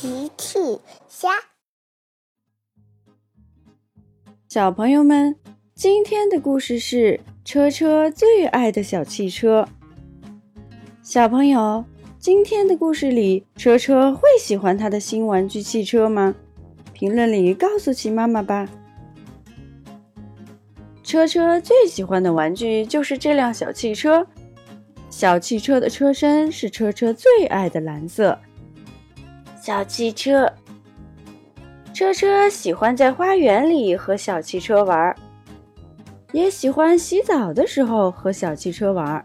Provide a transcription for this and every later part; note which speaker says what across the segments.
Speaker 1: 奇趣虾，
Speaker 2: 小朋友们，今天的故事是车车最爱的小汽车。小朋友，今天的故事里，车车会喜欢他的新玩具汽车吗？评论里告诉奇妈妈吧。车车最喜欢的玩具就是这辆小汽车，小汽车的车身是车车最爱的蓝色。小汽车，车车喜欢在花园里和小汽车玩，也喜欢洗澡的时候和小汽车玩，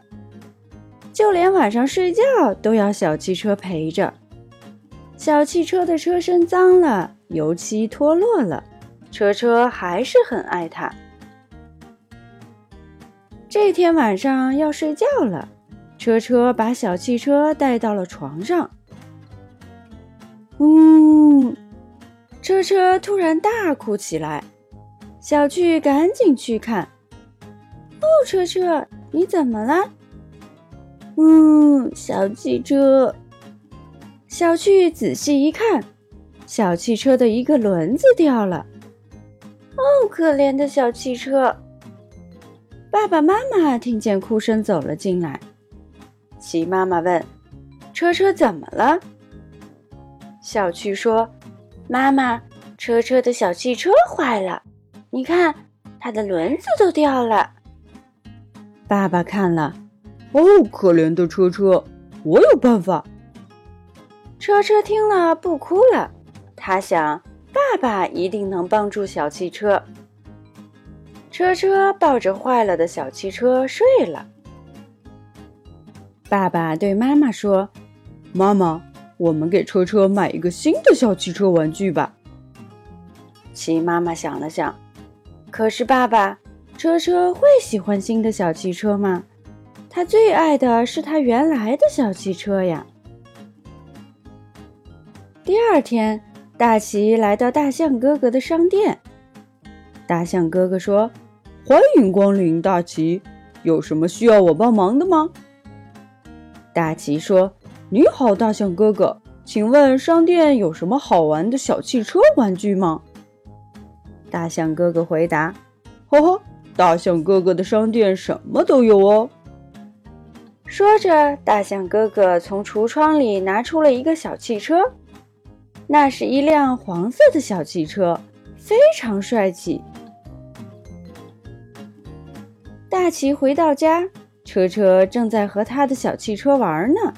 Speaker 2: 就连晚上睡觉都要小汽车陪着。小汽车的车身脏了，油漆脱落了，车车还是很爱它。这天晚上要睡觉了，车车把小汽车带到了床上。呜！车车突然大哭起来，小趣赶紧去看。哦，车车，你怎么了？嗯，小汽车。小趣仔细一看，小汽车的一个轮子掉了。哦，可怜的小汽车。爸爸妈妈听见哭声走了进来。齐妈妈问：“车车怎么了？”小趣说：“妈妈，车车的小汽车坏了，你看，它的轮子都掉了。”爸爸看了，
Speaker 3: 哦，可怜的车车，我有办法。
Speaker 2: 车车听了不哭了，他想，爸爸一定能帮助小汽车。车车抱着坏了的小汽车睡了。爸爸对妈妈说：“
Speaker 3: 妈妈。”我们给车车买一个新的小汽车玩具吧。
Speaker 2: 齐妈妈想了想，可是爸爸，车车会喜欢新的小汽车吗？他最爱的是他原来的小汽车呀。第二天，大齐来到大象哥哥的商店。大象哥哥说：“
Speaker 3: 欢迎光临，大齐，有什么需要我帮忙的吗？”
Speaker 2: 大齐说。
Speaker 3: 你好，大象哥哥，请问商店有什么好玩的小汽车玩具吗？
Speaker 2: 大象哥哥回答：“
Speaker 3: 呵呵，大象哥哥的商店什么都有哦。”
Speaker 2: 说着，大象哥哥从橱窗里拿出了一个小汽车，那是一辆黄色的小汽车，非常帅气。大奇回到家，车车正在和他的小汽车玩呢。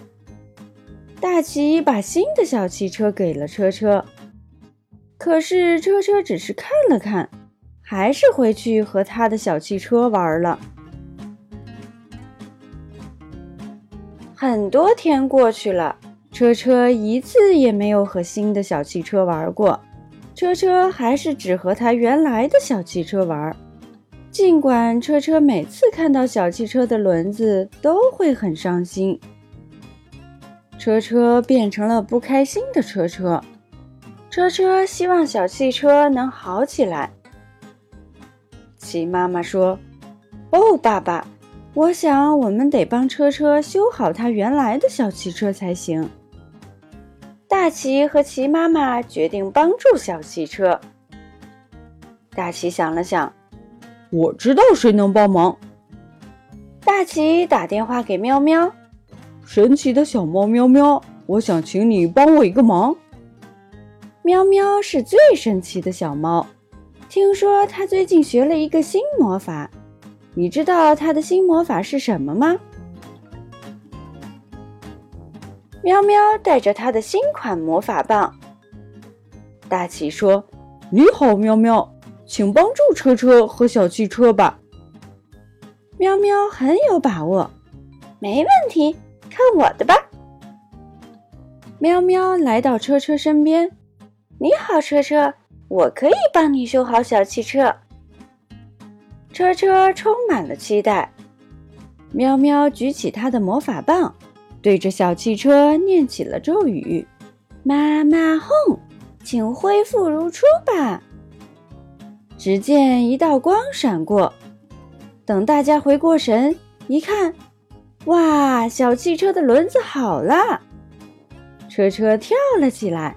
Speaker 2: 大奇把新的小汽车给了车车，可是车车只是看了看，还是回去和他的小汽车玩了。很多天过去了，车车一次也没有和新的小汽车玩过，车车还是只和他原来的小汽车玩。尽管车车每次看到小汽车的轮子都会很伤心。车车变成了不开心的车车，车车希望小汽车能好起来。齐妈妈说：“哦，爸爸，我想我们得帮车车修好他原来的小汽车才行。”大齐和齐妈妈决定帮助小汽车。大齐想了想，
Speaker 3: 我知道谁能帮忙。
Speaker 2: 大齐打电话给喵喵。
Speaker 3: 神奇的小猫喵喵，我想请你帮我一个忙。
Speaker 2: 喵喵是最神奇的小猫，听说它最近学了一个新魔法，你知道它的新魔法是什么吗？喵喵带着它的新款魔法棒。大奇说：“
Speaker 3: 你好，喵喵，请帮助车车和小汽车吧。”
Speaker 2: 喵喵很有把握，没问题。看我的吧！喵喵来到车车身边，你好，车车，我可以帮你修好小汽车。车车充满了期待。喵喵举起他的魔法棒，对着小汽车念起了咒语：“妈妈哄，请恢复如初吧。”只见一道光闪过，等大家回过神，一看。哇！小汽车的轮子好了，车车跳了起来，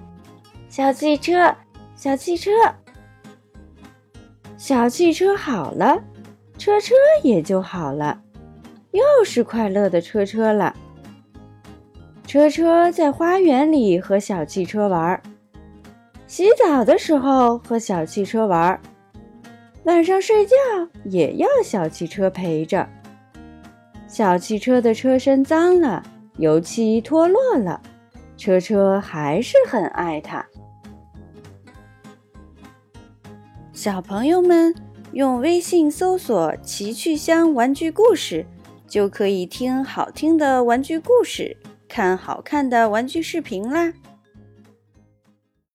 Speaker 2: 小汽车，小汽车，小汽车好了，车车也就好了，又是快乐的车车了。车车在花园里和小汽车玩，洗澡的时候和小汽车玩，晚上睡觉也要小汽车陪着。小汽车的车身脏了，油漆脱落了，车车还是很爱它。小朋友们用微信搜索“奇趣箱玩具故事”，就可以听好听的玩具故事。看好看的玩具视频啦！